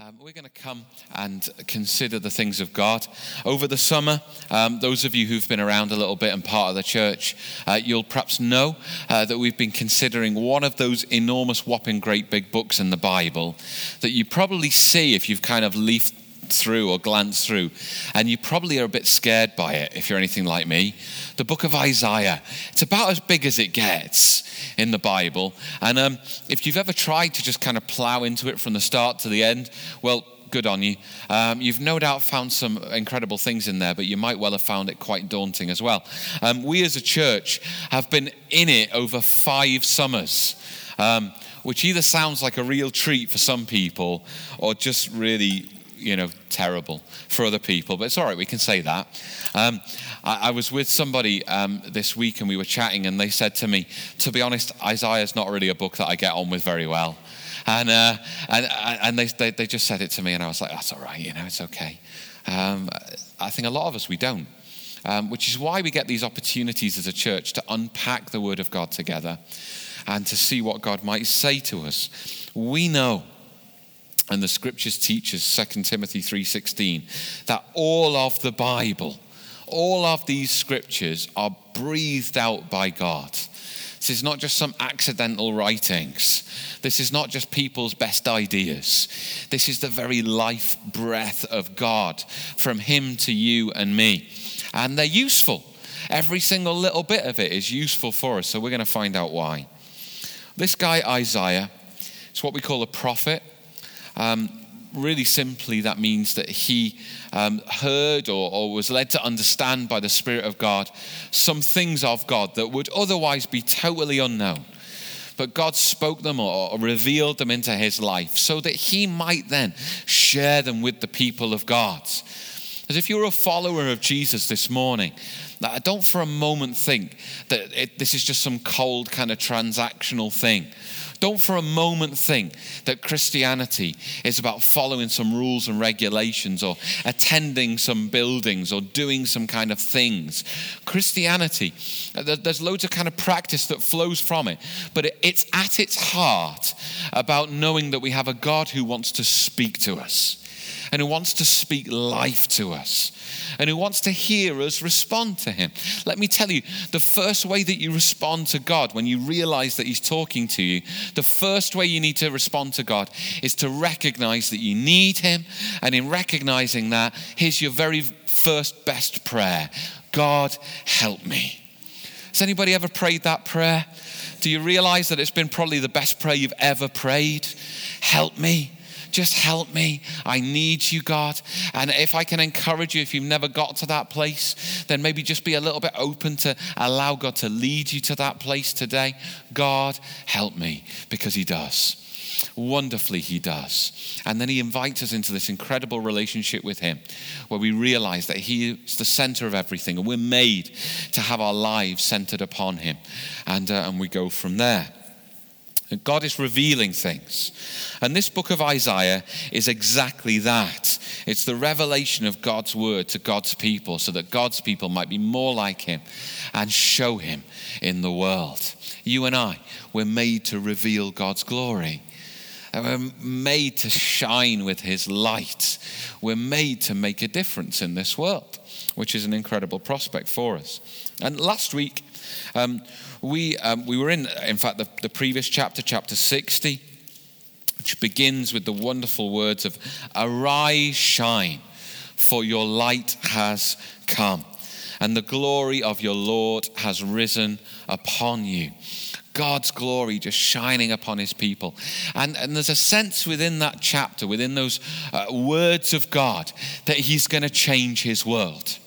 Um, we're going to come and consider the things of God. Over the summer, um, those of you who've been around a little bit and part of the church, uh, you'll perhaps know uh, that we've been considering one of those enormous, whopping, great big books in the Bible that you probably see if you've kind of leafed through or glance through, and you probably are a bit scared by it if you're anything like me. The book of Isaiah. It's about as big as it gets in the Bible. And um, if you've ever tried to just kind of plow into it from the start to the end, well, good on you. Um, you've no doubt found some incredible things in there, but you might well have found it quite daunting as well. Um, we as a church have been in it over five summers. Um, which either sounds like a real treat for some people or just really you know, terrible for other people, but it's all right, we can say that. Um, I, I, was with somebody um, this week and we were chatting, and they said to me, to be honest, Isaiah is not really a book that I get on with very well. And, uh, and, and they, they, they, just said it to me, and I was like, that's all right, you know, it's okay. Um, I think a lot of us, we don't. Um, which is why we get these opportunities as a church to unpack the Word of God together and to see what God might say to us. We know and the scriptures teach us 2 timothy 3.16 that all of the bible all of these scriptures are breathed out by god. This is not just some accidental writings. This is not just people's best ideas. This is the very life breath of god from him to you and me. And they're useful. Every single little bit of it is useful for us so we're going to find out why. This guy isaiah it's what we call a prophet um, really simply, that means that he um, heard or, or, was led to understand by the Spirit of God some things of God that would otherwise be totally unknown. But God spoke them or, revealed them into his life so that he might then share them with the people of God. As if you're a follower of Jesus this morning, I don't for a moment think that it, this is just some cold kind of transactional thing don't for a moment think that Christianity is about following some rules and regulations or attending some buildings or doing some kind of things. Christianity, uh, there's loads of kind of practice that flows from it, but it's at its heart about knowing that we have a God who wants to speak to us and who wants to speak life to us and who wants to hear us respond to him. Let me tell you, the first way that you respond to God when you realize that he's talking to you, the first way you need to respond to God is to recognize that you need him. And in recognizing that, here's your very first best prayer God, help me. Has anybody ever prayed that prayer? Do you realize that it's been probably the best prayer you've ever prayed? Help me. Just help me. I need you, God. And if I can encourage you, if you've never got to that place, then maybe just be a little bit open to allow God to lead you to that place today. God, help me, because He does. Wonderfully, He does. And then He invites us into this incredible relationship with Him where we realize that He is the center of everything and we're made to have our lives centered upon Him. And, uh, and we go from there. God is revealing things. And this book of Isaiah is exactly that. It's the revelation of God's word to God's people so that God's people might be more like him and show him in the world. You and I, we're made to reveal God's glory. And we're made to shine with his light. We're made to make a difference in this world, which is an incredible prospect for us. And last week, um, we, um, we were in, in fact, the, the previous chapter, chapter 60, which begins with the wonderful words of Arise, shine, for your light has come, and the glory of your Lord has risen upon you. God's glory just shining upon his people. And, and there's a sense within that chapter, within those uh, words of God, that he's going to change his world.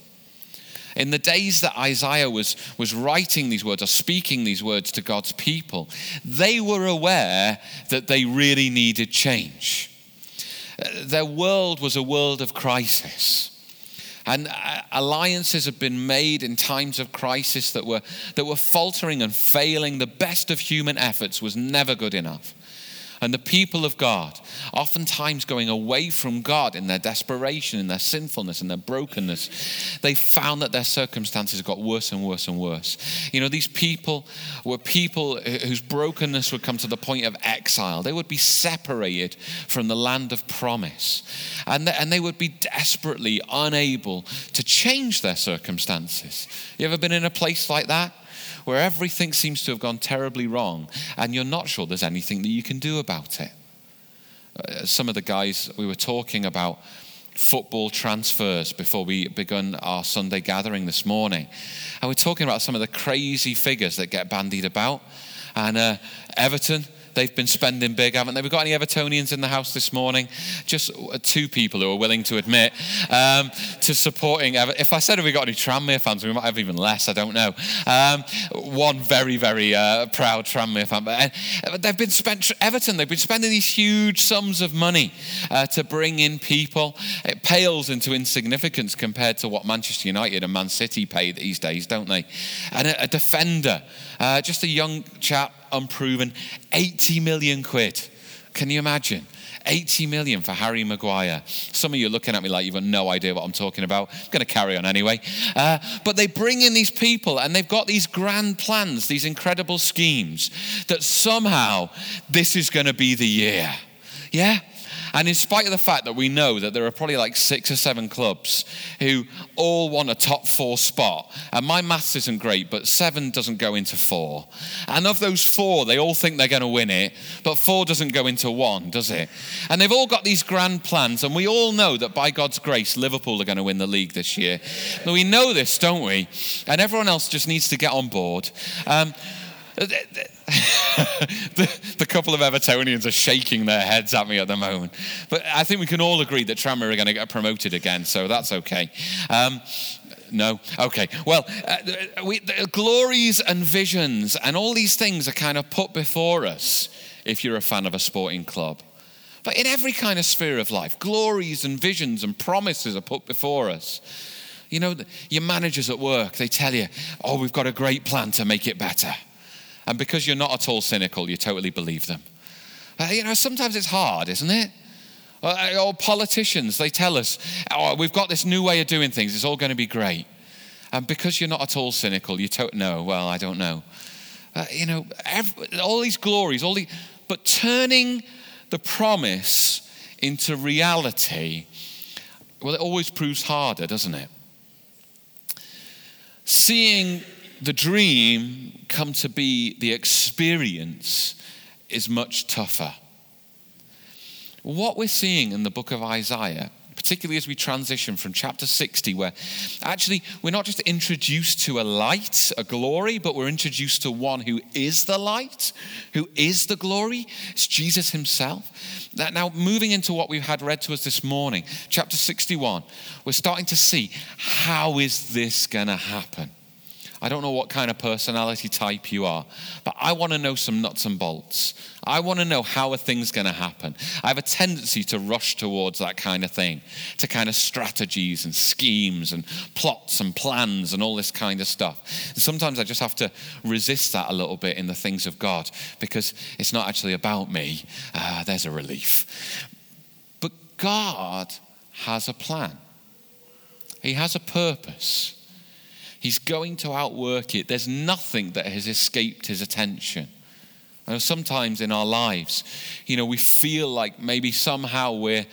In the days that Isaiah was, was writing these words or speaking these words to God's people, they were aware that they really needed change. Their world was a world of crisis. And uh, alliances have been made in times of crisis that were, that were faltering and failing. The best of human efforts was never good enough. And the people of God, oftentimes going away from God in their desperation, in their sinfulness, in their brokenness, they found that their circumstances got worse and worse and worse. You know, these people were people whose brokenness would come to the point of exile. They would be separated from the land of promise. And, and they would be desperately unable to change their circumstances. You ever been in a place like that? Where everything seems to have gone terribly wrong and you're not sure there's anything that you can do about it. Uh, some of the guys we were talking about football transfers before we begun our Sunday gathering this morning. And we're talking about some of the crazy figures that get bandied about. And uh, Everton, They've been spending big, haven't they? We've got any Evertonians in the house this morning? Just two people who are willing to admit um, to supporting. Ever- if I said have we got any Tranmere fans, we might have even less. I don't know. Um, one very, very uh, proud Tranmere fan. But uh, they've been spent Everton. They've been spending these huge sums of money uh, to bring in people. It pales into insignificance compared to what Manchester United and Man City pay these days, don't they? And a, a defender, uh, just a young chap unproven, 80 million quid. Can you imagine? 80 million for Harry Maguire. Some of you are looking at me like you've got no idea what I'm talking about. I'm going to carry on anyway. Uh, but they bring in these people and they've got these grand plans, these incredible schemes that somehow this is going to be the year. Yeah? And in spite of the fact that we know that there are probably like six or seven clubs who all want a top four spot, and my maths isn't great, but seven doesn't go into four. And of those four, they all think they're going to win it, but four doesn't go into one, does it? And they've all got these grand plans, and we all know that by God's grace, Liverpool are going to win the league this year. we know this, don't we? And everyone else just needs to get on board. Um, the, the, couple of Evertonians are shaking their heads at me at the moment. But I think we can all agree that Tranmere are going to get promoted again, so that's okay. Um, no? Okay. Well, uh, we, glories and visions and all these things are kind of put before us if you're a fan of a sporting club. But in every kind of sphere of life, glories and visions and promises are put before us. You know, your managers at work, they tell you, oh, we've got a great plan to make it better. And because you're not at all cynical, you totally believe them. Uh, you know, sometimes it's hard, isn't it? Uh, or politicians, they tell us, oh, we've got this new way of doing things, it's all going to be great. And because you're not at all cynical, you don't know, well, I don't know. Uh, you know, every, all these glories, all the, but turning the promise into reality, well, it always proves harder, doesn't it? Seeing the dream come to be the experience is much tougher. What we're seeing in the book of Isaiah, particularly as we transition from chapter 60, where actually we're not just introduced to a light, a glory, but we're introduced to one who is the light, who is the glory. It's Jesus himself. Now, moving into what we've had read to us this morning, chapter 61, we're starting to see how is this going to happen? I don't know what kind of personality type you are, but I want to know some nuts and bolts. I want to know how are things going to happen. I have a tendency to rush towards that kind of thing, to kind of strategies and schemes and plots and plans and all this kind of stuff. And sometimes I just have to resist that a little bit in the things of God because it's not actually about me. Uh, there's a relief. But God has a plan, He has a purpose. He's going to outwork it. There's nothing that has escaped his attention. And sometimes in our lives, you know, we feel like maybe somehow we're,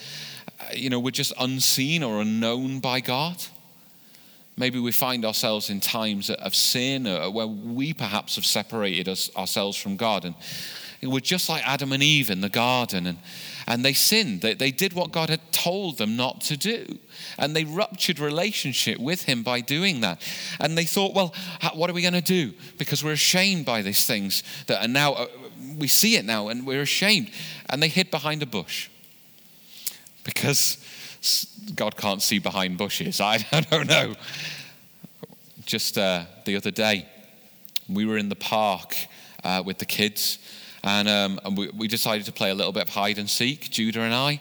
uh, you know, we're just unseen or unknown by God. Maybe we find ourselves in times of sin uh, where we perhaps have separated us, ourselves from God. And we're just like Adam and Eve in the garden. And, and they sinned. They, they did what God had told them not to do. And they ruptured relationship with Him by doing that. And they thought, well, what are we going to do? Because we're ashamed by these things that are now, uh, we see it now and we're ashamed. And they hid behind a bush. Because God can't see behind bushes. I, I don't know. Just uh, the other day, we were in the park uh, with the kids and, um, and we, we, decided to play a little bit of hide and seek, Judah and I.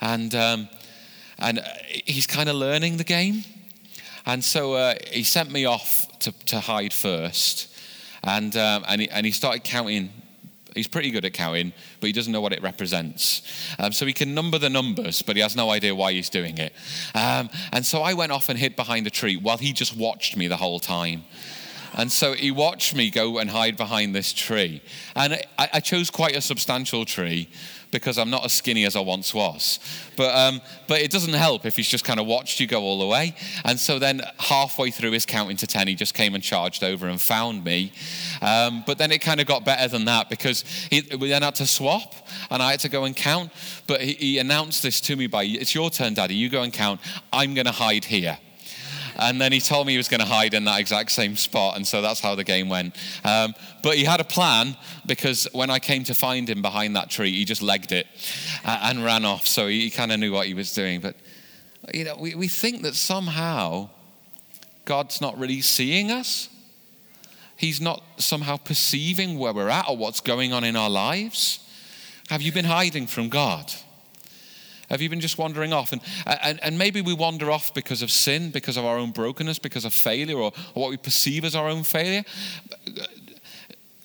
And, um, and he's kind of learning the game. And so uh, he sent me off to, to hide first. And, um, and, he, and he started counting He's pretty good at counting, but he doesn't know what it represents. Um, so he can number the numbers, but he has no idea why he's doing it. Um, and so I went off and hid behind a tree while he just watched me the whole time. And so he watched me go and hide behind this tree. And I, I chose quite a substantial tree because I'm not as skinny as I once was. But, um, but it doesn't help if he's just kind of watched you go all the way. And so then halfway through his counting to 10, he just came and charged over and found me. Um, but then it kind of got better than that because he, we then had to swap and I had to go and count. But he, he announced this to me by, it's your turn, Daddy, you go and count. I'm going to hide here. And then he told me he was going to hide in that exact same spot. And so that's how the game went. Um, but he had a plan because when I came to find him behind that tree, he just legged it and ran off. So he, he kind of knew what he was doing. But, you know, we, we think that somehow God's not really seeing us. He's not somehow perceiving where we're at or what's going on in our lives. Have you been hiding from God? Have you been just wandering off? And, and, and maybe we wander off because of sin, because of our own brokenness, because of failure, or, or what we perceive as our own failure.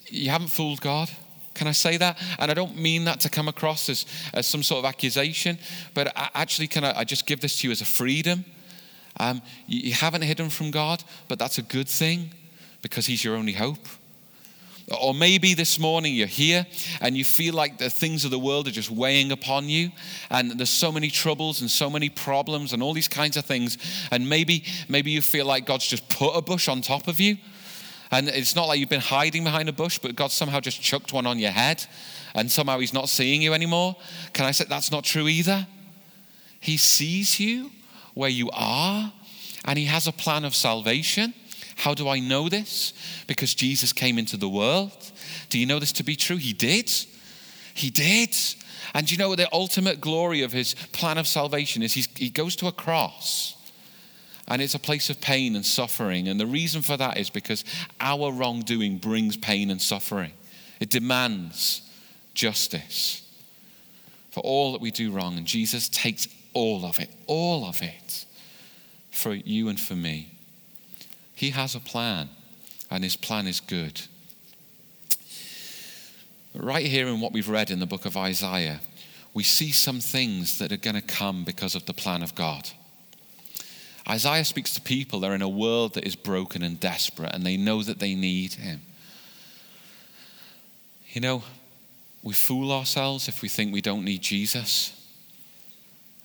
You haven't fooled God. Can I say that? And I don't mean that to come across as, as some sort of accusation, but I, actually, can I, I just give this to you as a freedom? Um, you, you haven't hidden from God, but that's a good thing because He's your only hope. Or maybe this morning you're here and you feel like the things of the world are just weighing upon you, and there's so many troubles and so many problems and all these kinds of things. And maybe, maybe you feel like God's just put a bush on top of you. And it's not like you've been hiding behind a bush, but God somehow just chucked one on your head and somehow He's not seeing you anymore. Can I say that's not true either? He sees you where you are, and He has a plan of salvation. How do I know this? Because Jesus came into the world. Do you know this to be true? He did. He did. And you know the ultimate glory of his plan of salvation is he goes to a cross. And it's a place of pain and suffering. And the reason for that is because our wrongdoing brings pain and suffering. It demands justice for all that we do wrong. And Jesus takes all of it, all of it, for you and for me. He has a plan, and his plan is good. Right here in what we've read in the book of Isaiah, we see some things that are going to come because of the plan of God. Isaiah speaks to people, they're in a world that is broken and desperate, and they know that they need him. You know, we fool ourselves if we think we don't need Jesus.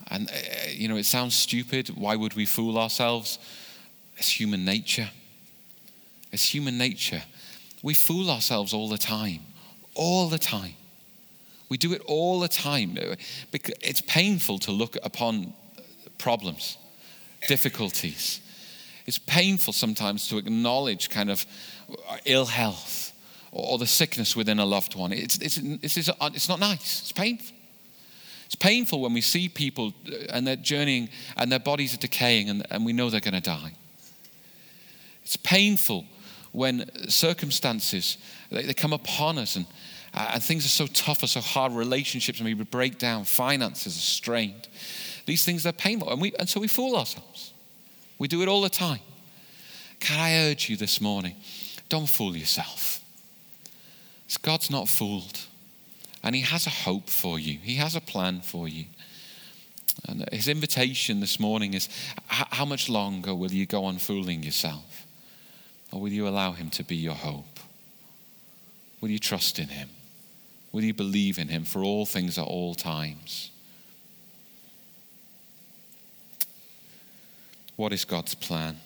And, uh, you know, it sounds stupid. Why would we fool ourselves? It's human nature. It's human nature. We fool ourselves all the time, all the time. We do it all the time. It's painful to look upon problems, difficulties. It's painful sometimes to acknowledge kind of ill health or the sickness within a loved one. It's, it's, it's, it's not nice. It's painful. It's painful when we see people uh, and they're journeying and their bodies are decaying and, and we know they're going to die. It's painful when circumstances they, they come upon us and, uh, and things are so tough or so hard, relationships maybe break down, finances are strained. These things are painful, and, we, and so we fool ourselves. We do it all the time. Can I urge you this morning? Don't fool yourself. God's not fooled, and He has a hope for you, He has a plan for you. And His invitation this morning is how much longer will you go on fooling yourself? Or will you allow Him to be your hope? Will you trust in Him? Will you believe in Him for all things at all times? What is God's plan?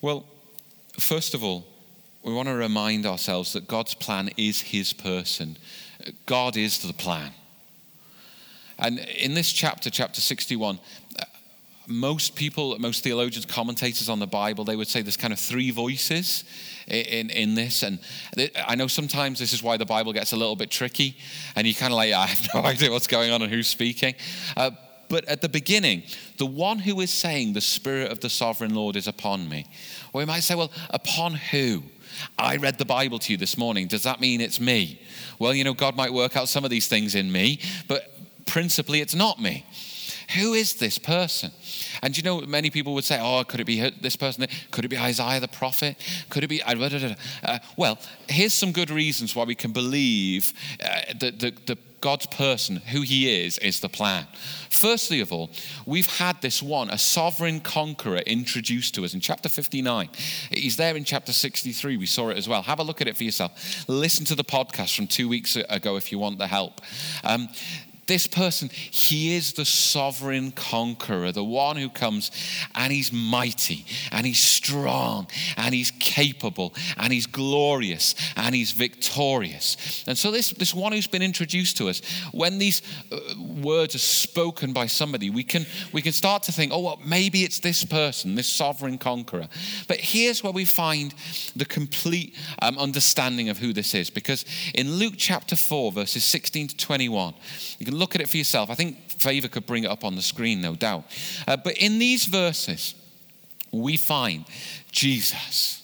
Well, first of all, we want to remind ourselves that God's plan is His person. God is the plan. And in this chapter, chapter 61, most people, most theologians, commentators on the Bible, they would say there's kind of three voices in, in this. And I know sometimes this is why the Bible gets a little bit tricky, and you kind of like, I have no idea what's going on and who's speaking. Uh, but at the beginning, the one who is saying, The Spirit of the Sovereign Lord is upon me. Or we might say, Well, upon who? I read the Bible to you this morning. Does that mean it's me? Well, you know, God might work out some of these things in me, but principally it's not me. Who is this person? And you know, many people would say, oh, could it be this person? Could it be Isaiah the prophet? Could it be. Uh, well, here's some good reasons why we can believe uh, that the, the God's person, who he is, is the plan. Firstly of all, we've had this one, a sovereign conqueror, introduced to us in chapter 59. He's there in chapter 63. We saw it as well. Have a look at it for yourself. Listen to the podcast from two weeks ago if you want the help. Um, this person, he is the sovereign conqueror, the one who comes and he's mighty and he's strong and he's capable and he's glorious and he's victorious. And so, this, this one who's been introduced to us, when these uh, words are spoken by somebody, we can, we can start to think, oh, well, maybe it's this person, this sovereign conqueror. But here's where we find the complete um, understanding of who this is. Because in Luke chapter 4, verses 16 to 21, you can look at it for yourself. I think Favor could bring it up on the screen, no doubt. Uh, but in these verses, we find Jesus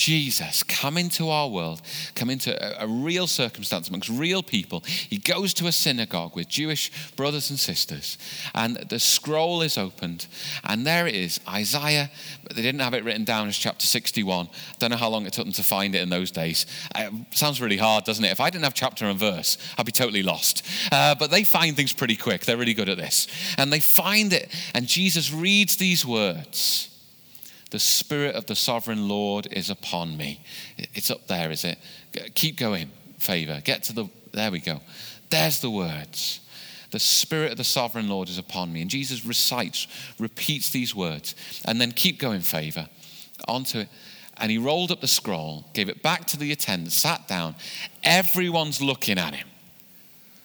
Jesus come into our world, come into a, a, real circumstance amongst real people. He goes to a synagogue with Jewish brothers and sisters, and the scroll is opened, and there it is Isaiah. But they didn't have it written down as chapter 61. I Don't know how long it took them to find it in those days. Uh, sounds really hard, doesn't it? If I didn't have chapter and verse, I'd be totally lost. Uh, but they find things pretty quick. They're really good at this. And they find it, and Jesus reads these words. The Spirit of the Sovereign Lord is upon me. It's up there, is it? Keep going, favor. Get to the, there we go. There's the words. The Spirit of the Sovereign Lord is upon me. And Jesus recites, repeats these words, and then keep going, favor. Onto it. And he rolled up the scroll, gave it back to the attendant, sat down. Everyone's looking at him.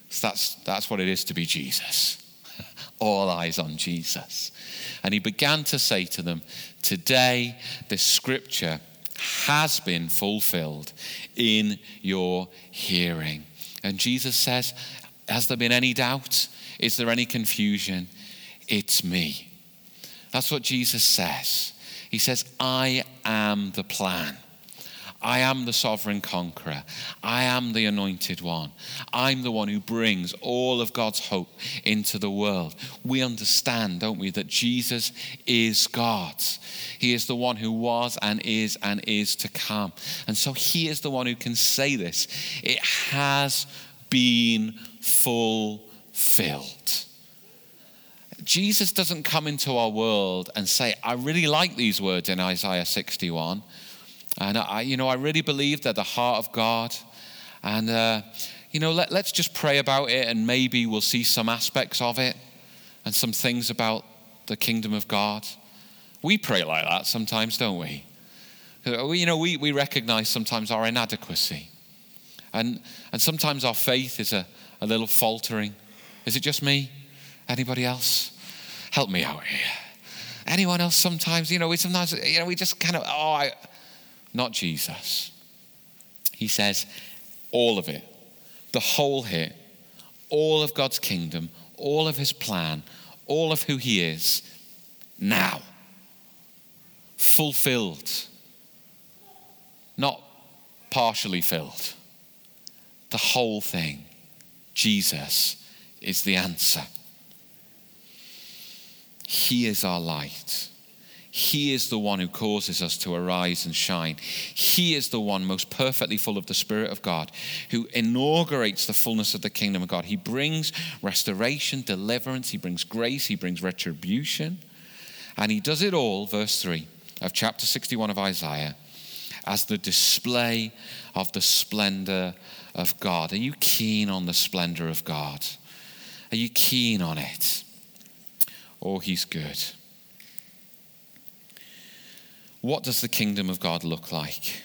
So that's, that's what it is to be Jesus. All eyes on Jesus. And he began to say to them, Today, this scripture has been fulfilled in your hearing. And Jesus says, Has there been any doubt? Is there any confusion? It's me. That's what Jesus says. He says, I am the plan. I am the sovereign conqueror. I am the anointed one. I'm the one who brings all of God's hope into the world. We understand, don't we, that Jesus is God. He is the one who was and is and is to come. And so he is the one who can say this. It has been fulfilled. Jesus doesn't come into our world and say, I really like these words in Isaiah 61. And I, you know, I really believe they're the heart of God. And, uh, you know, let, let's just pray about it and maybe we'll see some aspects of it and some things about the kingdom of God. We pray like that sometimes, don't we? Uh, you know, we, we recognize sometimes our inadequacy. And, and sometimes our faith is a, a little faltering. Is it just me? Anybody else? Help me out here. Anyone else sometimes? You know, we sometimes, you know, we just kind of, oh, I, not Jesus. He says, all of it, the whole hit, all of God's kingdom, all of his plan, all of who he is, now. Fulfilled, not partially filled. The whole thing. Jesus is the answer. He is our light. He is the one who causes us to arise and shine. He is the one most perfectly full of the Spirit of God who inaugurates the fullness of the kingdom of God. He brings restoration, deliverance, He brings grace, He brings retribution. And He does it all, verse 3 of chapter 61 of Isaiah, as the display of the splendor of God. Are you keen on the splendor of God? Are you keen on it? Oh, He's good. What does the kingdom of God look like?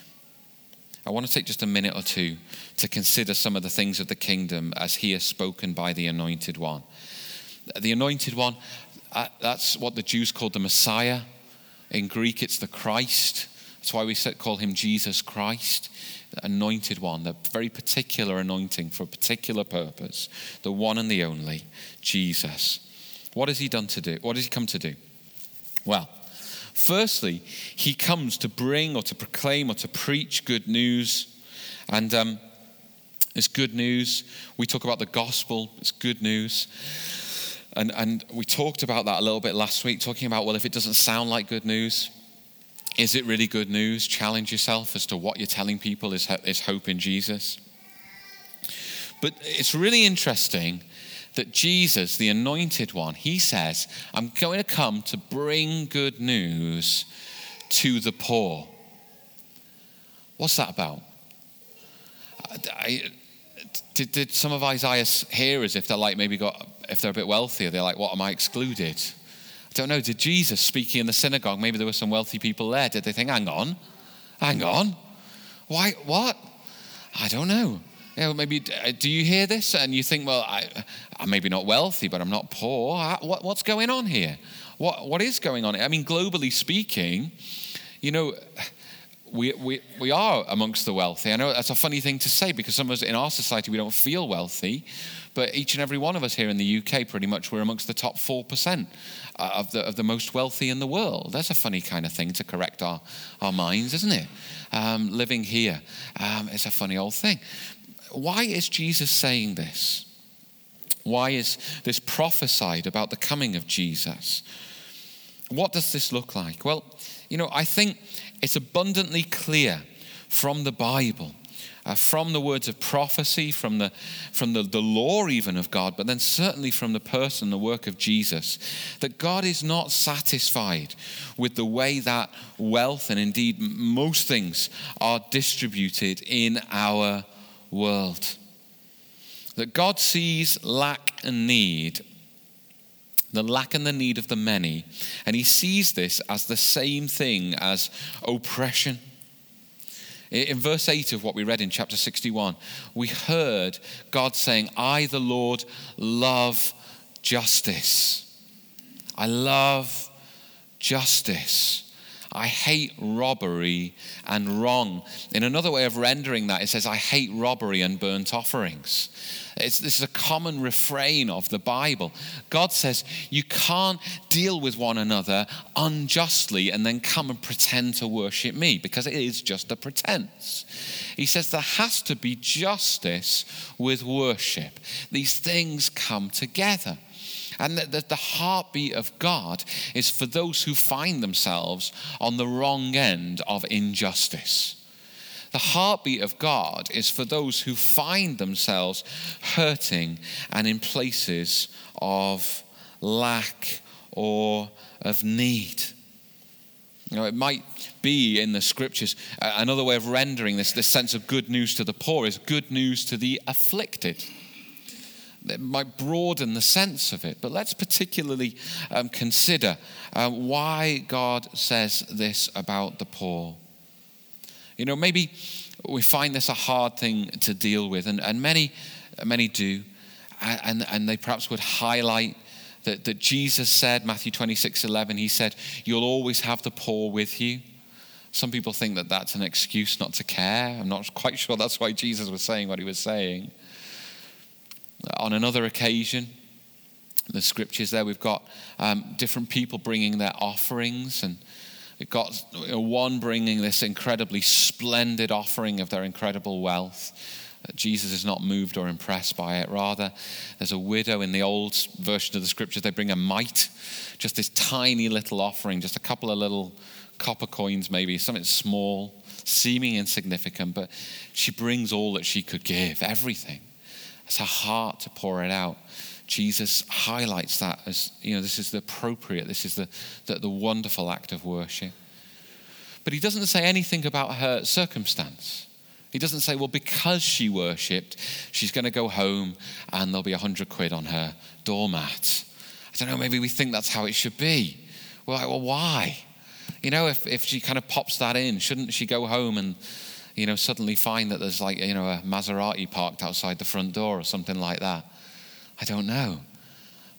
I want to take just a minute or two to consider some of the things of the kingdom as he is spoken by the anointed one. The anointed one, uh, that's what the Jews called the Messiah. In Greek, it's the Christ. That's why we call him Jesus Christ, the anointed one, the very particular anointing for a particular purpose, the one and the only, Jesus. What has he done to do? What has he come to do? Well, Firstly, he comes to bring or to proclaim or to preach good news. And um, it's good news. We talk about the gospel, it's good news. And, and we talked about that a little bit last week, talking about, well, if it doesn't sound like good news, is it really good news? Challenge yourself as to what you're telling people is, is hope in Jesus. But it's really interesting that Jesus, the anointed one, he says, I'm going to come to bring good news to the poor. What's that about? I, did, did some of Isaiah's hearers, if they're like maybe got, if they're a bit wealthier, they're like, what am I excluded? I don't know. Did Jesus speaking in the synagogue? Maybe there were some wealthy people there. Did they think, hang on, hang on, why, what? I don't know. You know, maybe uh, do you hear this and you think, well, I, am maybe not wealthy, but I'm not poor. What, what's going on here? What, what is going on? I mean, globally speaking, you know, we, we, we are amongst the wealthy. I know that's a funny thing to say because some of us in our society, we don't feel wealthy, but each and every one of us here in the UK, pretty much, we're amongst the top 4% uh, of the, of the most wealthy in the world. That's a funny kind of thing to correct our, our minds, isn't it? Um, living here, um, it's a funny old thing. Why is Jesus saying this? Why is this prophesied about the coming of Jesus? What does this look like? Well, you know, I think it's abundantly clear from the Bible, uh, from the words of prophecy, from, the, from the, the law even of God, but then certainly from the person, the work of Jesus, that God is not satisfied with the way that wealth and indeed most things are distributed in our world. That God sees lack and need, the lack and the need of the many, and He sees this as the same thing as oppression. In verse 8 of what we read in chapter 61, we heard God saying, I, the Lord, love justice. I love justice. I hate robbery and wrong. In another way of rendering that, it says, I hate robbery and burnt offerings. It's, this is a common refrain of the Bible. God says, You can't deal with one another unjustly and then come and pretend to worship me because it is just a pretense. He says, There has to be justice with worship. These things come together. And that the heartbeat of God is for those who find themselves on the wrong end of injustice. The heartbeat of God is for those who find themselves hurting and in places of lack or of need. You know, it might be in the scriptures another way of rendering this, this sense of good news to the poor is good news to the afflicted it might broaden the sense of it. But let's particularly um, consider um, why God says this about the poor. You know, maybe we find this a hard thing to deal with, and, and many, many do, and, and they perhaps would highlight that, that Jesus said, Matthew 26 11, he said, You'll always have the poor with you. Some people think that that's an excuse not to care. I'm not quite sure that's why Jesus was saying what he was saying. On another occasion, the scriptures there, we've got um, different people bringing their offerings, and we've got one bringing this incredibly splendid offering of their incredible wealth. Jesus is not moved or impressed by it. Rather, there's a widow in the old version of the scriptures, they bring a mite, just this tiny little offering, just a couple of little copper coins, maybe, something small, seeming insignificant, but she brings all that she could give, everything. It's a heart to pour it out. Jesus highlights that as, you know, this is the appropriate, this is the, the, the wonderful act of worship. But he doesn't say anything about her circumstance. He doesn't say, well, because she worshipped, she's going to go home and there'll be a hundred quid on her doormat. I don't know, maybe we think that's how it should be. We're like, well, why? You know, if, if she kind of pops that in, shouldn't she go home and you know, suddenly find that there's like, you know, a Maserati parked outside the front door or something like that. I don't know.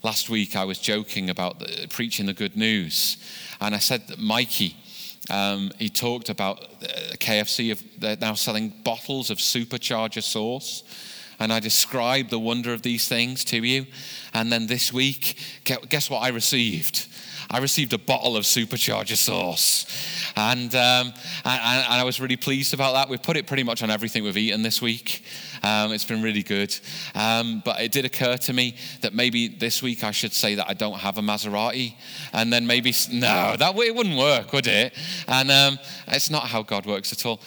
Last week I was joking about the, preaching the good news, and I said that Mikey, um, he talked about uh, KFC, of, they're now selling bottles of supercharger sauce. And I described the wonder of these things to you. And then this week, guess what I received? I received a bottle of supercharger sauce. And, um, and, and, I was really pleased about that. We've put it pretty much on everything we've eaten this week. Um, it's been really good. Um, but it did occur to me that maybe this week I should say that I don't have a Maserati. And then maybe, no, that way it wouldn't work, would it? And um, it's not how God works at all.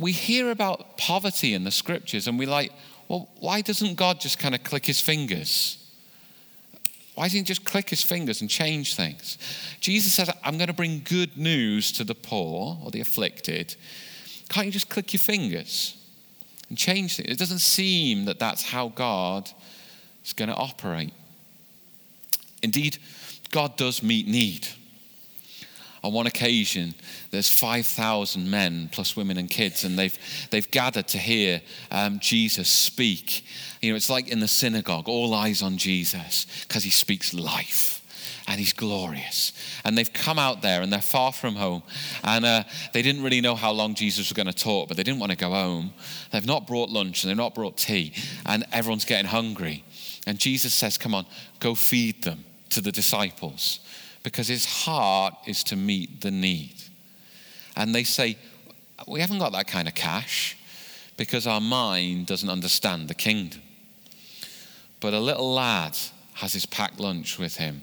We hear about poverty in the scriptures and we like, well, why doesn't God just kind of click his fingers? Why doesn't he just click his fingers and change things? Jesus says, I'm going to bring good news to the poor or the afflicted. Can't you just click your fingers and change things? It doesn't seem that that's how God is going to operate. Indeed, God does meet need. On one occasion, there's 5,000 men plus women and kids, and they've, they've gathered to hear um, Jesus speak. You know, it's like in the synagogue, all eyes on Jesus because he speaks life and he's glorious. And they've come out there and they're far from home. And uh, they didn't really know how long Jesus was going to talk, but they didn't want to go home. They've not brought lunch and they've not brought tea, and everyone's getting hungry. And Jesus says, Come on, go feed them to the disciples because his heart is to meet the need. And they say, We haven't got that kind of cash because our mind doesn't understand the kingdom. But a little lad has his packed lunch with him.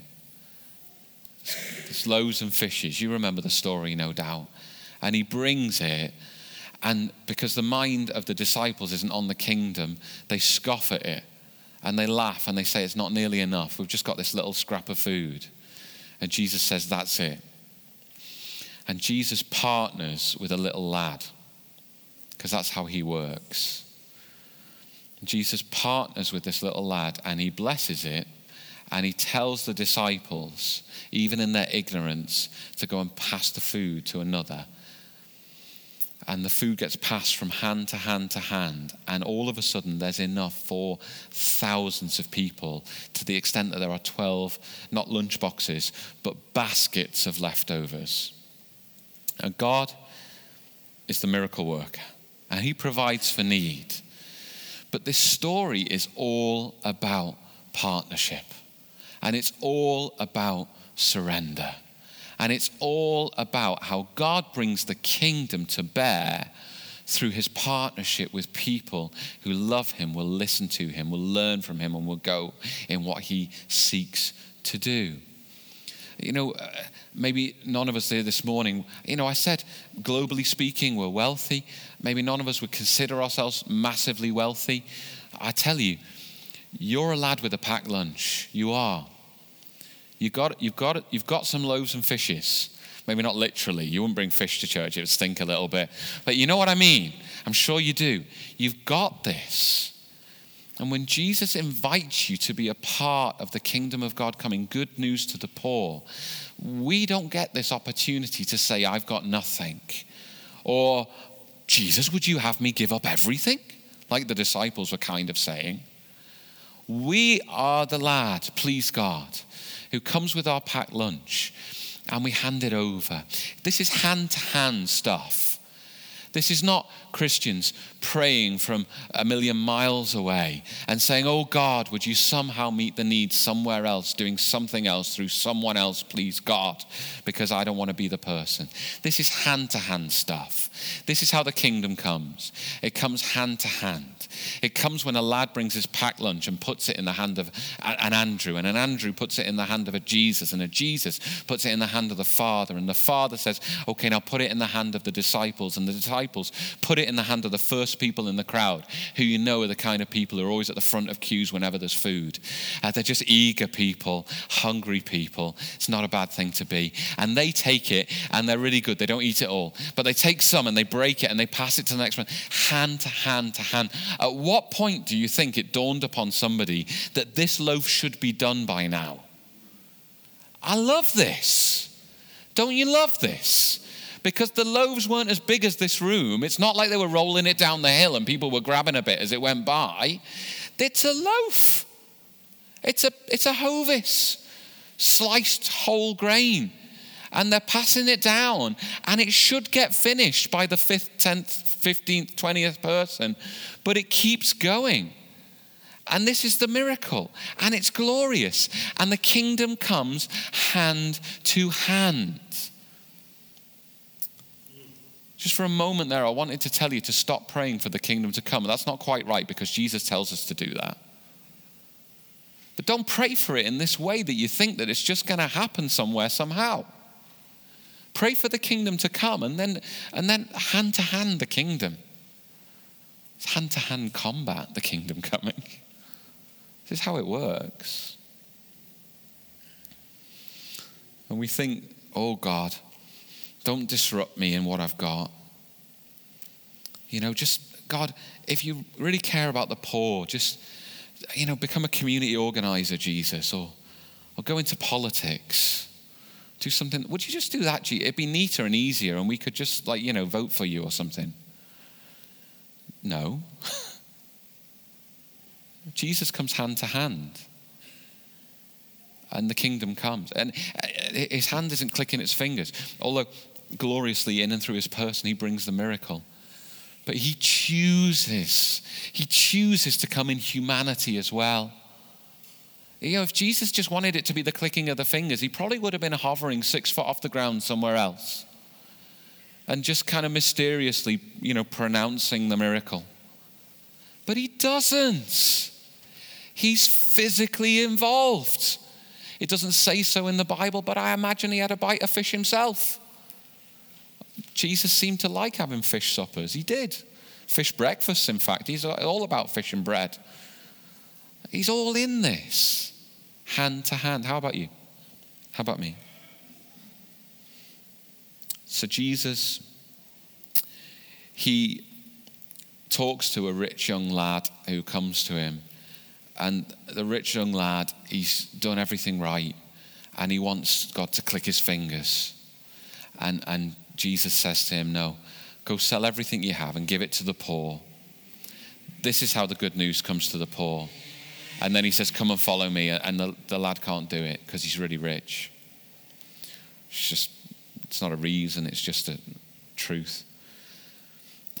There's loaves and fishes. You remember the story, no doubt. And he brings it, and because the mind of the disciples isn't on the kingdom, they scoff at it and they laugh and they say it's not nearly enough. We've just got this little scrap of food. And Jesus says, That's it. And Jesus partners with a little lad because that's how he works. Jesus partners with this little lad and he blesses it and he tells the disciples, even in their ignorance, to go and pass the food to another. And the food gets passed from hand to hand to hand. And all of a sudden, there's enough for thousands of people to the extent that there are 12, not lunch boxes, but baskets of leftovers. And God is the miracle worker, and He provides for need. But this story is all about partnership, and it's all about surrender. And it's all about how God brings the kingdom to bear through his partnership with people who love him, will listen to him, will learn from him, and will go in what he seeks to do. You know, uh, maybe none of us here this morning, you know, I said, globally speaking, we're wealthy. Maybe none of us would consider ourselves massively wealthy. I tell you, you're a lad with a packed lunch. You are. You've got, you've, got, you've got some loaves and fishes. Maybe not literally. You wouldn't bring fish to church, it would stink a little bit. But you know what I mean? I'm sure you do. You've got this. And when Jesus invites you to be a part of the kingdom of God coming, good news to the poor, we don't get this opportunity to say, I've got nothing. Or, Jesus, would you have me give up everything? Like the disciples were kind of saying. We are the lad, please God, who comes with our packed lunch and we hand it over. This is hand to hand stuff. This is not Christians praying from a million miles away and saying, Oh God, would you somehow meet the need somewhere else, doing something else through someone else, please God, because I don't want to be the person. This is hand to hand stuff. This is how the kingdom comes it comes hand to hand. It comes when a lad brings his packed lunch and puts it in the hand of an Andrew, and an Andrew puts it in the hand of a Jesus, and a Jesus puts it in the hand of the Father, and the Father says, Okay, now put it in the hand of the disciples, and the disciples put it in the hand of the first people in the crowd, who you know are the kind of people who are always at the front of queues whenever there's food. Uh, they're just eager people, hungry people. It's not a bad thing to be. And they take it, and they're really good. They don't eat it all, but they take some and they break it and they pass it to the next one, hand to hand to hand. At what point do you think it dawned upon somebody that this loaf should be done by now? I love this. Don't you love this? Because the loaves weren't as big as this room. It's not like they were rolling it down the hill and people were grabbing a bit as it went by. It's a loaf. It's a, it's a hovis, sliced whole grain and they're passing it down, and it should get finished by the fifth, tenth, fifteenth, twentieth person, but it keeps going. And this is the miracle. And it's glorious. And the kingdom comes hand to hand. Just for a moment there, I wanted to tell you to stop praying for the kingdom to come. That's not quite right because Jesus tells us to do that. But don't pray for it in this way that you think that it's just going to happen somewhere somehow. Pray for the kingdom to come and then, and then hand to hand the kingdom. It's hand to hand combat, the kingdom coming. This is how it works. And we think, oh God, don't disrupt me in what I've got. You know, just, God, if you really care about the poor, just, you know, become a community organizer, Jesus, or, or go into politics. Do something. Would you just do that, Jesus? It'd be neater and easier, and we could just, like, you know, vote for you or something. No. Jesus comes hand to hand. And the kingdom comes. And uh, his hand isn't clicking its fingers. Although gloriously in and through his person, he brings the miracle. But he chooses, he chooses to come in humanity as well. You know, if Jesus just wanted it to be the clicking of the fingers, he probably would have been hovering six foot off the ground somewhere else and just kind of mysteriously, you know, pronouncing the miracle. But he doesn't. He's physically involved. It doesn't say so in the Bible, but I imagine he had a bite of fish himself. Jesus seemed to like having fish suppers. He did. Fish breakfasts, in fact. He's all about fish and bread. He's all in this, hand to hand. How about you? How about me? So, Jesus, he talks to a rich young lad who comes to him. And the rich young lad, he's done everything right. And he wants God to click his fingers. And, and Jesus says to him, No, go sell everything you have and give it to the poor. This is how the good news comes to the poor. And then he says, Come and follow me. And the, the lad can't do it because he's really rich. It's just, it's not a reason, it's just a truth.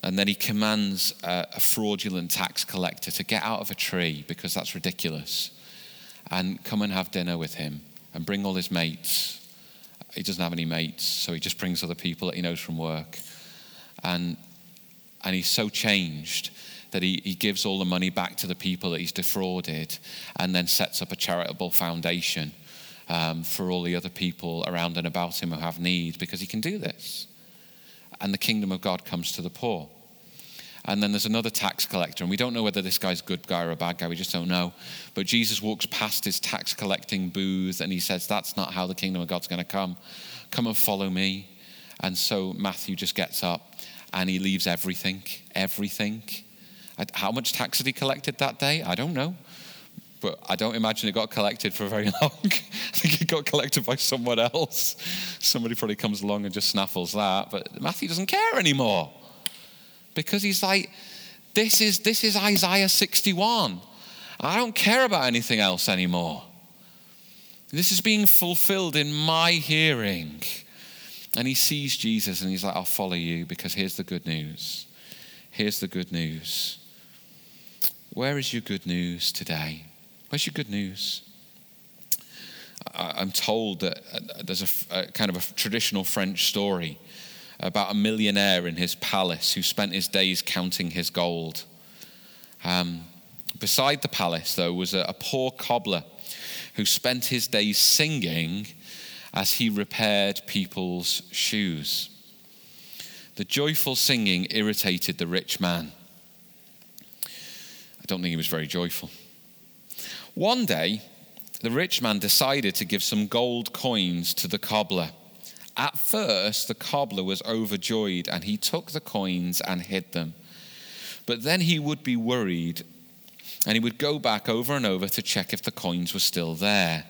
And then he commands a, a fraudulent tax collector to get out of a tree because that's ridiculous and come and have dinner with him and bring all his mates he doesn't have any mates, so he just brings other people that he knows from work. And, and he's so changed that he, he gives all the money back to the people that he's defrauded and then sets up a charitable foundation um, for all the other people around and about him who have need because he can do this. And the kingdom of God comes to the poor. And then there's another tax collector, and we don't know whether this guy's a good guy or a bad guy, we just don't know. But Jesus walks past his tax collecting booth and he says, That's not how the kingdom of God's going to come. Come and follow me. And so Matthew just gets up and he leaves everything, everything. How much tax had he collected that day? I don't know. But I don't imagine it got collected for very long. I think it got collected by someone else. Somebody probably comes along and just snaffles that. But Matthew doesn't care anymore because he's like, this is, this is Isaiah 61. I don't care about anything else anymore. This is being fulfilled in my hearing. And he sees Jesus and he's like, I'll follow you because here's the good news. Here's the good news. Where is your good news today? Where's your good news? I'm told that uh, there's a, a kind of a traditional French story about a millionaire in his palace who spent his days counting his gold. Um, beside the palace, though, was a, a poor cobbler who spent his days singing as he repaired people's shoes. The joyful singing irritated the rich man. I don't think he was very joyful. One day, the rich man decided to give some gold coins to the cobbler. At first, the cobbler was overjoyed and he took the coins and hid them. But then he would be worried and he would go back over and over to check if the coins were still there.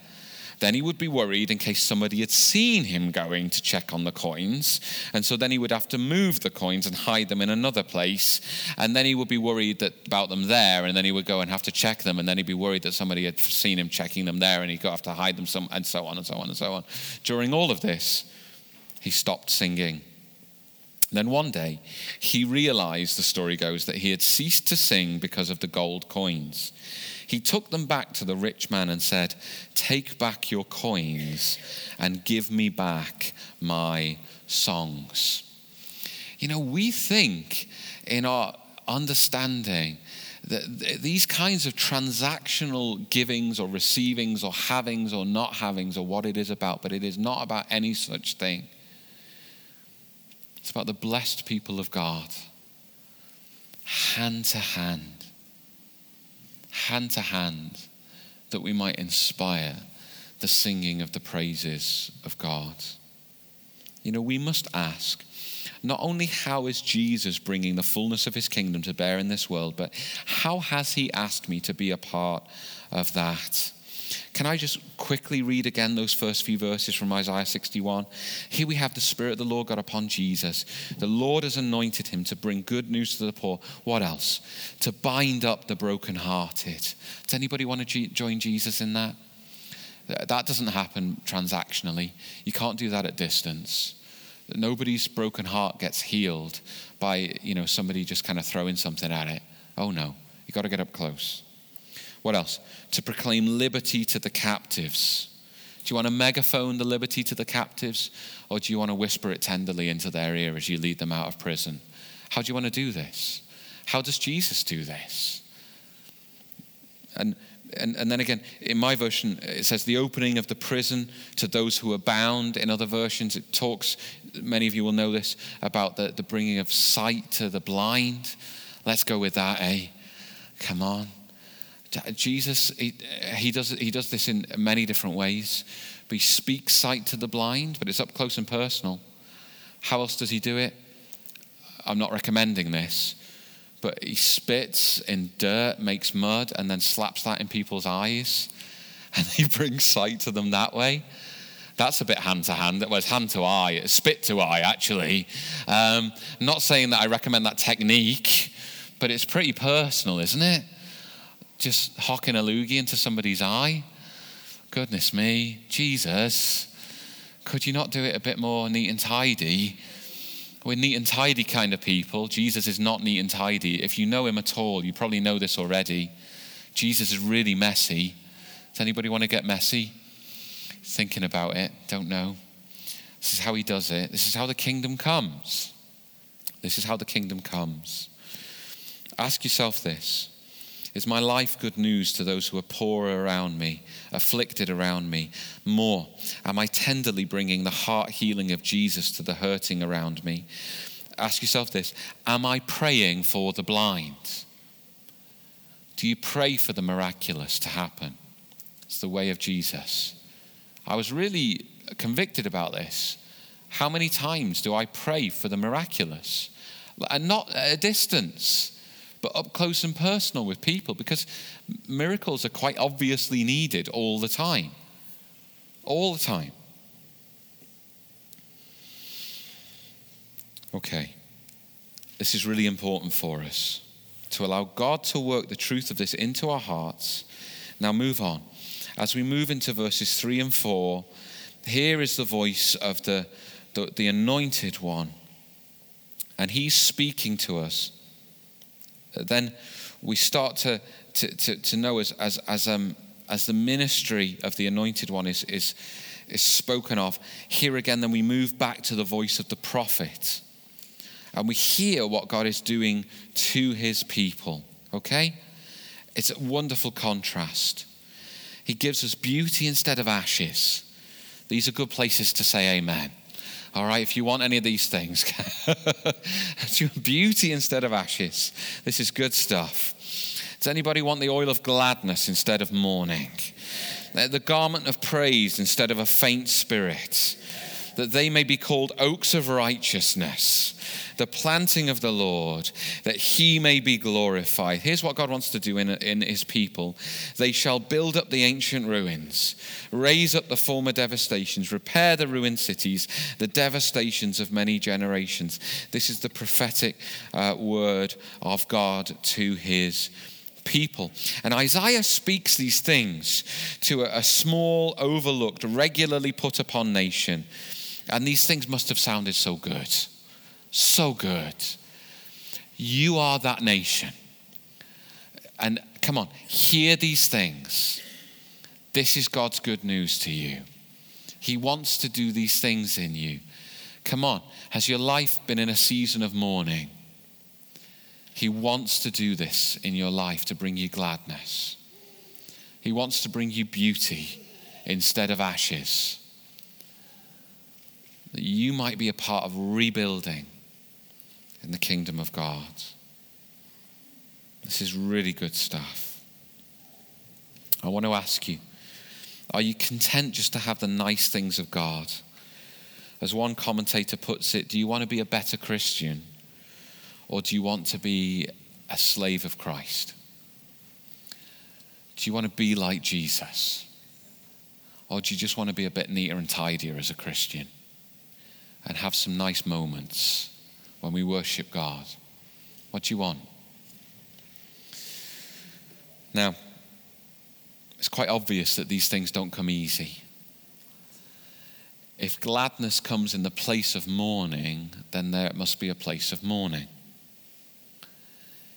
Then he would be worried in case somebody had seen him going to check on the coins. And so then he would have to move the coins and hide them in another place. And then he would be worried that, about them there. And then he would go and have to check them. And then he'd be worried that somebody had seen him checking them there and he'd have to hide them some, and so on and so on and so on. During all of this, he stopped singing. then one day, he realized, the story goes, that he had ceased to sing because of the gold coins. he took them back to the rich man and said, Take back your coins and give me back my songs. You know, we think in our understanding that these kinds of transactional givings or receivings or havings or not havings or what it is about, but it is not about any such thing. It's about the blessed people of God, hand to hand, hand to hand, that we might inspire the singing of the praises of God. You know, we must ask not only how is Jesus bringing the fullness of his kingdom to bear in this world, but how has he asked me to be a part of that? Can I just quickly read again those first few verses from Isaiah 61? Here we have the Spirit of the Lord God upon Jesus. The Lord has anointed him to bring good news to the poor. What else? To bind up the brokenhearted. Does anybody want to join Jesus in that? That doesn't happen transactionally. You can't do that at distance. Nobody's broken heart gets healed by, you know, somebody just kind of throwing something at it. Oh no, you've got to get up close. What else? To proclaim liberty to the captives. Do you want to megaphone the liberty to the captives, or do you want to whisper it tenderly into their ear as you lead them out of prison? How do you want to do this? How does Jesus do this? And and, and then again, in my version, it says the opening of the prison to those who are bound. In other versions, it talks, many of you will know this, about the, the bringing of sight to the blind. Let's go with that, eh? Come on. Jesus, he, he, does, he does this in many different ways. But he speaks sight to the blind, but it's up close and personal. How else does he do it? I'm not recommending this but he spits in dirt, makes mud, and then slaps that in people's eyes. And he brings sight to them that way. That's a bit hand to hand. Well, it's hand to eye, spit to eye, actually. Um, not saying that I recommend that technique, but it's pretty personal, isn't it? Just hocking a loogie into somebody's eye. Goodness me, Jesus, could you not do it a bit more neat and tidy? We're neat and tidy kind of people. Jesus is not neat and tidy. If you know him at all, you probably know this already. Jesus is really messy. Does anybody want to get messy? Thinking about it, don't know. This is how he does it. This is how the kingdom comes. This is how the kingdom comes. Ask yourself this is my life good news to those who are poor around me, afflicted around me? More, am I tenderly bringing the heart healing of Jesus to the hurting around me? Ask yourself this Am I praying for the blind? Do you pray for the miraculous to happen? It's the way of Jesus. I was really convicted about this. How many times do I pray for the miraculous? And not at a distance but up close and personal with people because miracles are quite obviously needed all the time. All the time. Okay. This is really important for us to allow God to work the truth of this into our hearts. Now, move on. As we move into verses 3 and 4, here is the voice of the, the, the anointed one. And he's speaking to us then we start to, to, to, to know as, as, as, um, as the ministry of the anointed one is, is, is spoken of. Here again, then we move back to the voice of the prophet. And we hear what God is doing to his people. Okay? It's a wonderful contrast. He gives us beauty instead of ashes. These are good places to say amen. All right, if you want any of these things, beauty instead of ashes. This is good stuff. Does anybody want the oil of gladness instead of mourning? The garment of praise instead of a faint spirit? That they may be called oaks of righteousness the planting of the Lord, that he may be glorified. Here's what God wants to do in, in his people they shall build up the ancient ruins, raise up the former devastations, repair the ruined cities, the devastations of many generations. This is the prophetic uh, word of God to his people. And Isaiah speaks these things to a, a, small, overlooked, regularly put upon nation. And these things must have sounded so good so good. You are that nation. And Come on, hear these things. This is God's good news to you. He wants to do these things in you. Come on, has your life been in a season of mourning? He wants to do this in your life to bring you gladness. He wants to bring you beauty instead of ashes. That you might be a part of rebuilding in the kingdom of God. This is really good stuff. I want to ask you are you content just to have the nice things of God? As one commentator puts it, do you want to be a better Christian or do you want to be a slave of Christ? Do you want to be like Jesus? Or do you just want to be a bit neater and tidier as a Christian and have some nice moments when we worship God? What do you want? Now, it's quite obvious that these things don't come easy. If gladness comes in the place of mourning, then there must be a place of mourning.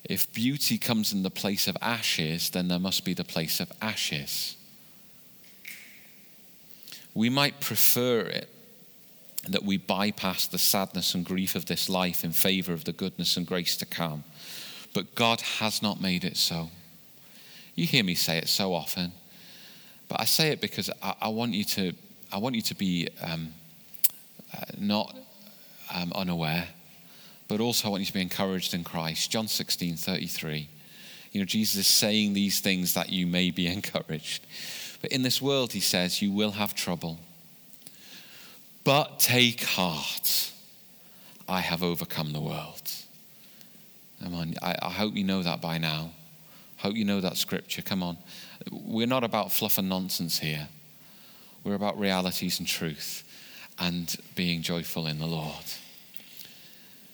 If beauty comes in the place of ashes, then there must be the place of ashes. We might prefer it that we bypass the sadness and grief of this life in favor of the goodness and grace to come. But God has not made it so. You hear me say it so often, but I say it because I, I want you to. I want you to be um, uh, not um, unaware, but also I want you to be encouraged in Christ. John 16, 33. You know, Jesus is saying these things that you may be encouraged. But in this world, he says, you will have trouble. But take heart, I have overcome the world. Come I, I hope you know that by now. Hope you know that scripture. Come on. We're not about fluff and nonsense here. We're about realities and truth and being joyful in the Lord.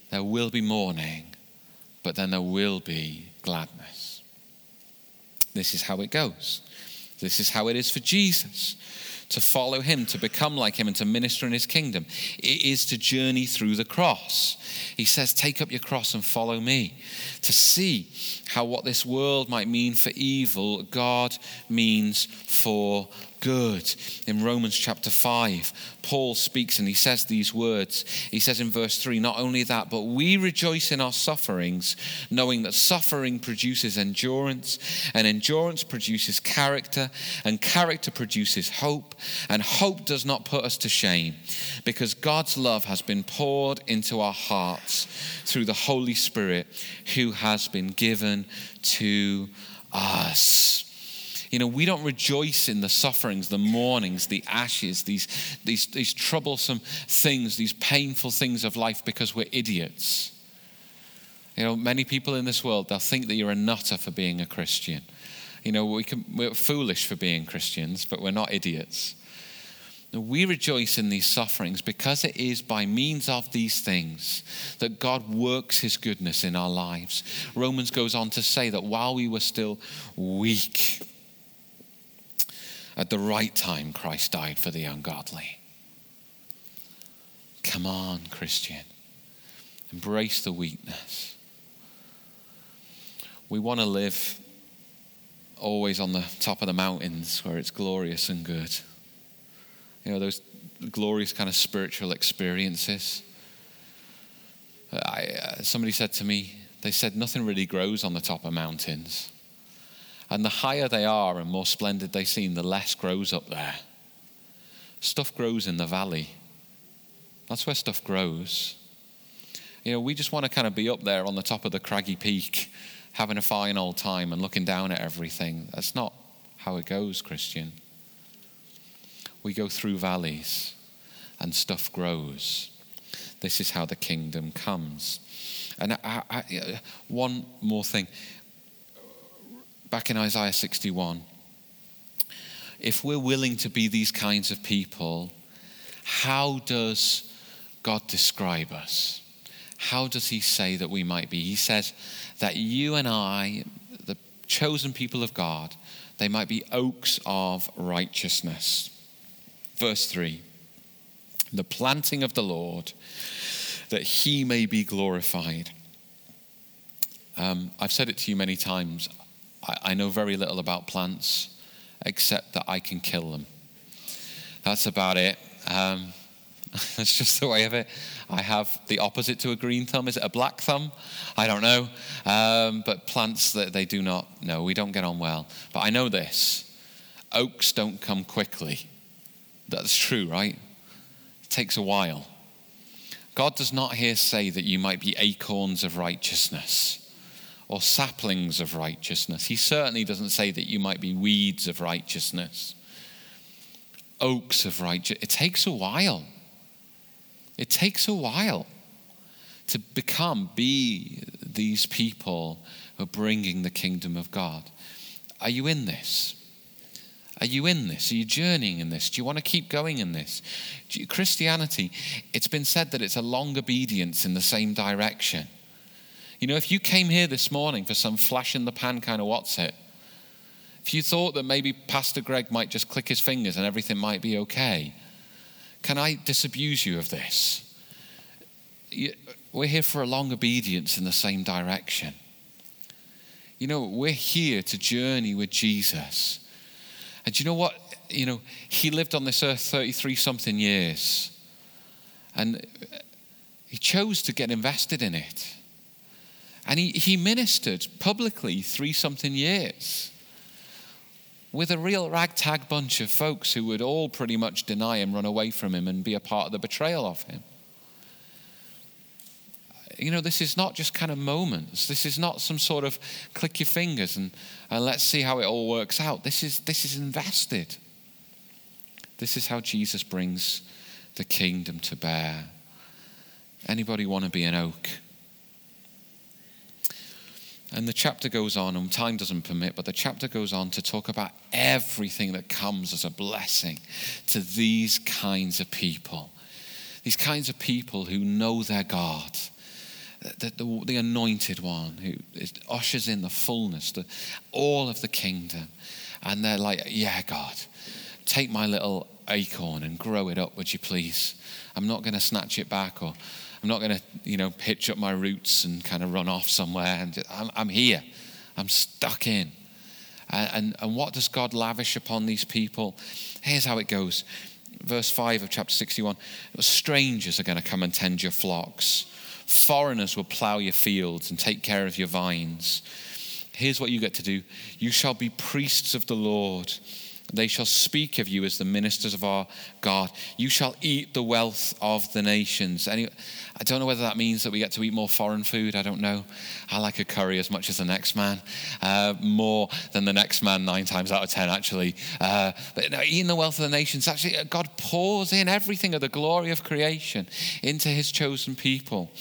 There will be mourning, but then there will be gladness. This is how it goes. This is how it is for Jesus to follow him, to become like him, and to minister in his kingdom. It is to journey through the cross. He says, Take up your cross and follow me. To see how what this world might mean for evil, God means for good. In Romans chapter 5, Paul speaks and he says these words. He says in verse 3 Not only that, but we rejoice in our sufferings, knowing that suffering produces endurance, and endurance produces character, and character produces hope, and hope does not put us to shame, because God's love has been poured into our hearts through the Holy Spirit who has been given to us. You know, we don't rejoice in the sufferings, the mournings, the ashes, these, these, these troublesome things, these painful things of life because we're idiots. You know, many people in this world, they'll think that you're a nutter for being a Christian. You know, we can, we're foolish for being Christians, but we're not idiots. We rejoice in these sufferings because it is by means of these things that God works his goodness in our lives. Romans goes on to say that while we were still weak, at the right time, Christ died for the ungodly. Come on, Christian. Embrace the weakness. We want to live always on the top of the mountains where it's glorious and good. You know, those glorious kind of spiritual experiences. I, uh, somebody said to me, they said nothing really grows on the top of mountains. And the higher they are and more splendid they seem, the less grows up there. Stuff grows in the valley. That's where stuff grows. You know, we just want to kind of be up there on the top of the craggy peak, having a fine old time and looking down at everything. That's not how it goes, Christian. We go through valleys and stuff grows. This is how the kingdom comes. And I, I, one more thing back in Isaiah 61. If we're willing to be these kinds of people, how does God describe us? How does He say that we might be? He says that you and I, the chosen people of God, they might be oaks of righteousness. Verse 3 The planting of the Lord, that He may be glorified. Um, I've said it to you many times. I, I know very little about plants except that I can kill them. That's about it. Um, that's just the way of it. I have the opposite to a green thumb. Is it a black thumb? I don't know. Um, but plants, that they do not know. We don't get on well. But I know this oaks don't come quickly. That's true, right? It takes a while. God does not here say that you might be acorns of righteousness or saplings of righteousness. He certainly doesn't say that you might be weeds of righteousness, oaks of righteousness. It takes a while. It takes a while to become, be these people who are bringing the kingdom of God. Are you in this? Are you in this? Are you journeying in this? Do you want to keep going in this? Christianity, it's been said that it's a long obedience in the same direction. You know, if you came here this morning for some flash in the pan kind of what's it, if you thought that maybe Pastor Greg might just click his fingers and everything might be okay, can I disabuse you of this? We're here for a long obedience in the same direction. You know, we're here to journey with Jesus. And you know what? You know, he lived on this earth 33 something years. And he chose to get invested in it. And he, he ministered publicly three something years with a real ragtag bunch of folks who would all pretty much deny him, run away from him, and be a part of the betrayal of him. You know, this is not just kind of moments. This is not some sort of click your fingers and, and let's see how it all works out. This is, this is invested. This is how Jesus brings the kingdom to bear. Anybody want to be an oak? And the chapter goes on, and time doesn't permit, but the chapter goes on to talk about everything that comes as a blessing to these kinds of people. These kinds of people who know their God, the, the, the anointed one who is, ushers in the fullness, the, all of the kingdom. And they're like, Yeah, God, take my little acorn and grow it up, would you please? I'm not going to snatch it back or I'm not going to, you know, hitch up my roots and kind of run off somewhere. And I'm, I'm here. I'm stuck in. And, and, and what does God lavish upon these people? Here's how it goes. Verse 5 of chapter 61 Strangers are going to come and tend your flocks, foreigners will plow your fields and take care of your vines. Here's what you get to do you shall be priests of the Lord. They shall speak of you as the ministers of our God. You shall eat the wealth of the nations. Any, I don't know whether that means that we get to eat more foreign food. I don't know. I like a curry as much as the next man, uh, more than the next man nine times out of ten, actually. Uh, but no, eating the wealth of the nations, actually, uh, God pours in everything of the glory of creation into his chosen people.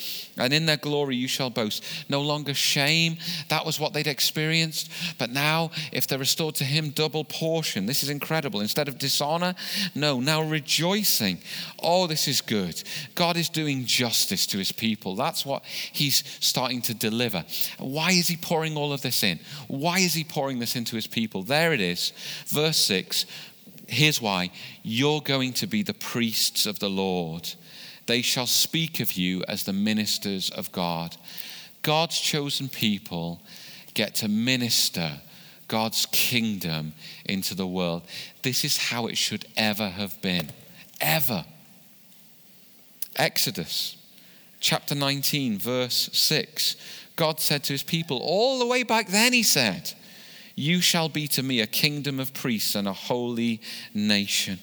And in their glory you shall boast. No longer shame. That was what they'd experienced. But now, if they're restored to him, double portion. This is incredible. Instead of dishonor, no, now rejoicing. Oh, this is good. God is doing justice to his people. That's what he's starting to deliver. Why is he pouring all of this in? Why is he pouring this into his people? There it is. Verse 6. Here's why. You're going to be the priests of the Lord they shall speak of you as the ministers of God. God's chosen people get to minister God's kingdom into the world. This is how it should ever have been. Ever. Exodus chapter 19, verse 6. God said to his people, all the way back then, he said, You shall be to me a kingdom of priests and a holy nation.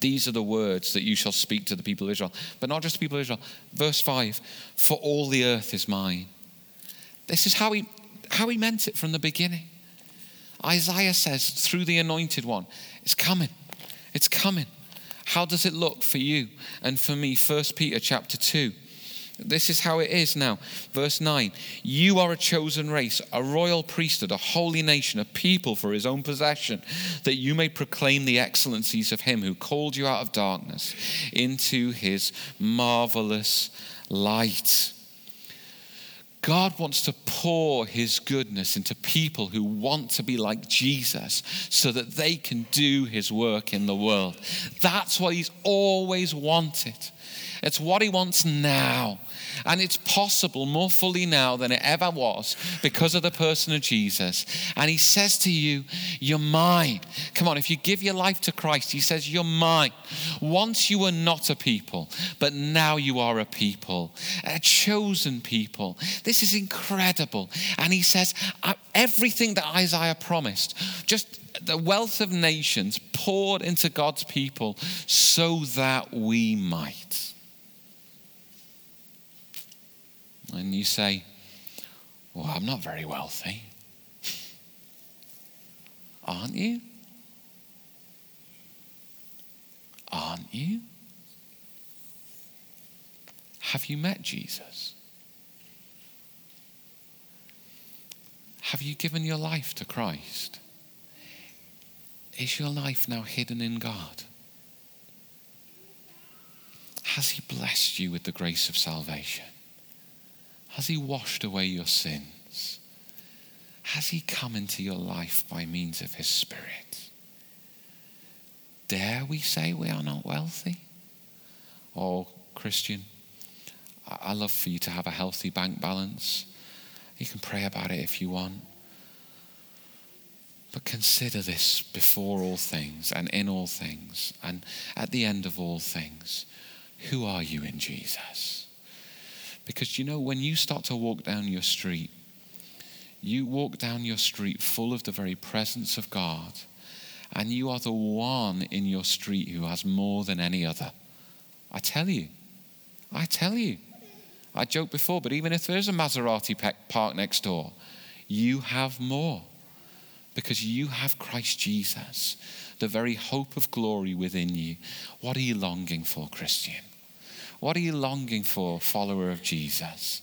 These are the words that you shall speak to the people of Israel. But not just the people of Israel. Verse 5 For all the earth is mine. This is how he, how he meant it from the beginning. Isaiah says, through the anointed one, it's coming. It's coming. How does it look for you and for me? 1 Peter chapter 2. This is how it is now. Verse 9 You are a chosen race, a royal priesthood, a holy nation, a people for his own possession, that you may proclaim the excellencies of him who called you out of darkness into his marvelous light. God wants to pour his goodness into people who want to be like Jesus so that they can do his work in the world. That's what he's always wanted. It's what He wants now. And it's possible more fully now than it ever was because of the person of Jesus. And He says to you, You're mine. Come on, if you give your life to Christ, He says, You're mine. Once you were not a people, but now you are a people, a chosen people. This is incredible. And He says, Everything that Isaiah promised, just the wealth of nations poured into God's people so that we might. And you say, Well, I'm not very wealthy. Aren't you? Aren't you? Have you met Jesus? Have you given your life to Christ? Is your life now hidden in God? Has He blessed you with the grace of salvation? Has He washed away your sins? Has He come into your life by means of His Spirit? Dare we say we are not wealthy? Oh, Christian, I love for you to have a healthy bank balance. You can pray about it if you want. But consider this before all things and in all things and at the end of all things. Who are you in Jesus? Because you know, when you start to walk down your street, you walk down your street full of the very presence of God, and you are the one in your street who has more than any other. I tell you, I tell you. I joked before, but even if there's a Maserati park next door, you have more because you have Christ Jesus, the very hope of glory within you. What are you longing for, Christian? What are you longing for, follower of Jesus?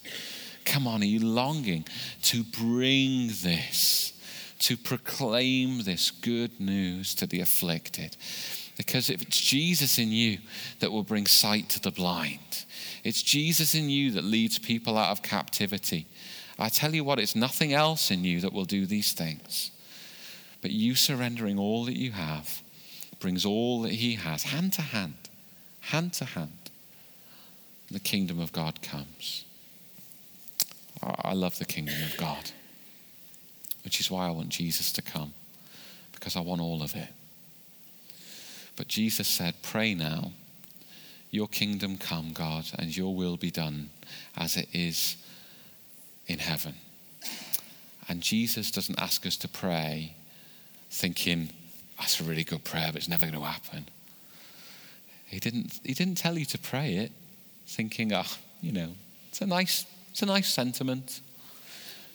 Come on, are you longing to bring this, to proclaim this good news to the afflicted? Because if it's Jesus in you that will bring sight to the blind, it's Jesus in you that leads people out of captivity. I tell you what, it's nothing else in you that will do these things. But you surrendering all that you have brings all that He has, hand to hand, hand to hand. The kingdom of God comes. I love the kingdom of God, which is why I want Jesus to come, because I want all of it. But Jesus said, Pray now, your kingdom come, God, and your will be done as it is in heaven. And Jesus doesn't ask us to pray thinking, that's a really good prayer, but it's never going to happen. He didn't, he didn't tell you to pray it thinking, oh, you know, it's a nice, it's a nice sentiment.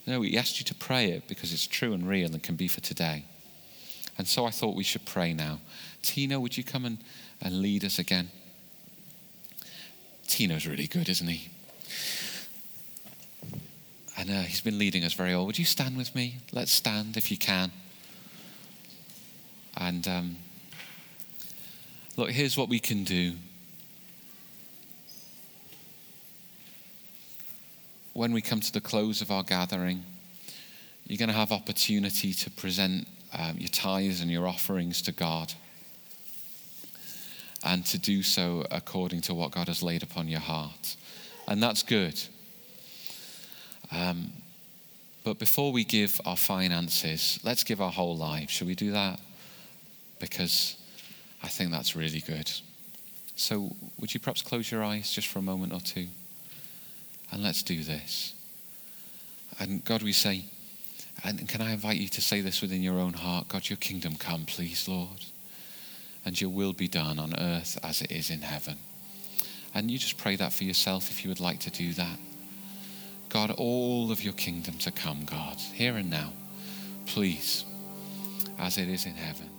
No, he asked you to pray it because it's true and real and can be for today. And so I thought we should pray now. Tino, would you come and, and lead us again? Tino's really good, isn't he? And uh, he's been leading us very well. Would you stand with me? Let's stand if you can. And um, look, here's what we can do. When we come to the close of our gathering, you're going to have opportunity to present um, your tithes and your offerings to God and to do so according to what God has laid upon your heart. And that's good. Um, but before we give our finances, let's give our whole life. Should we do that? because I think that's really good. So, would you perhaps close your eyes just for a moment or two? And let's do this. And God, we say, and can I invite you to say this within your own heart? God, your kingdom come, please, Lord. And your will be done on earth as it is in heaven. And you just pray that for yourself if you would like to do that. God, all of your kingdom to come, God, here and now, please, as it is in heaven.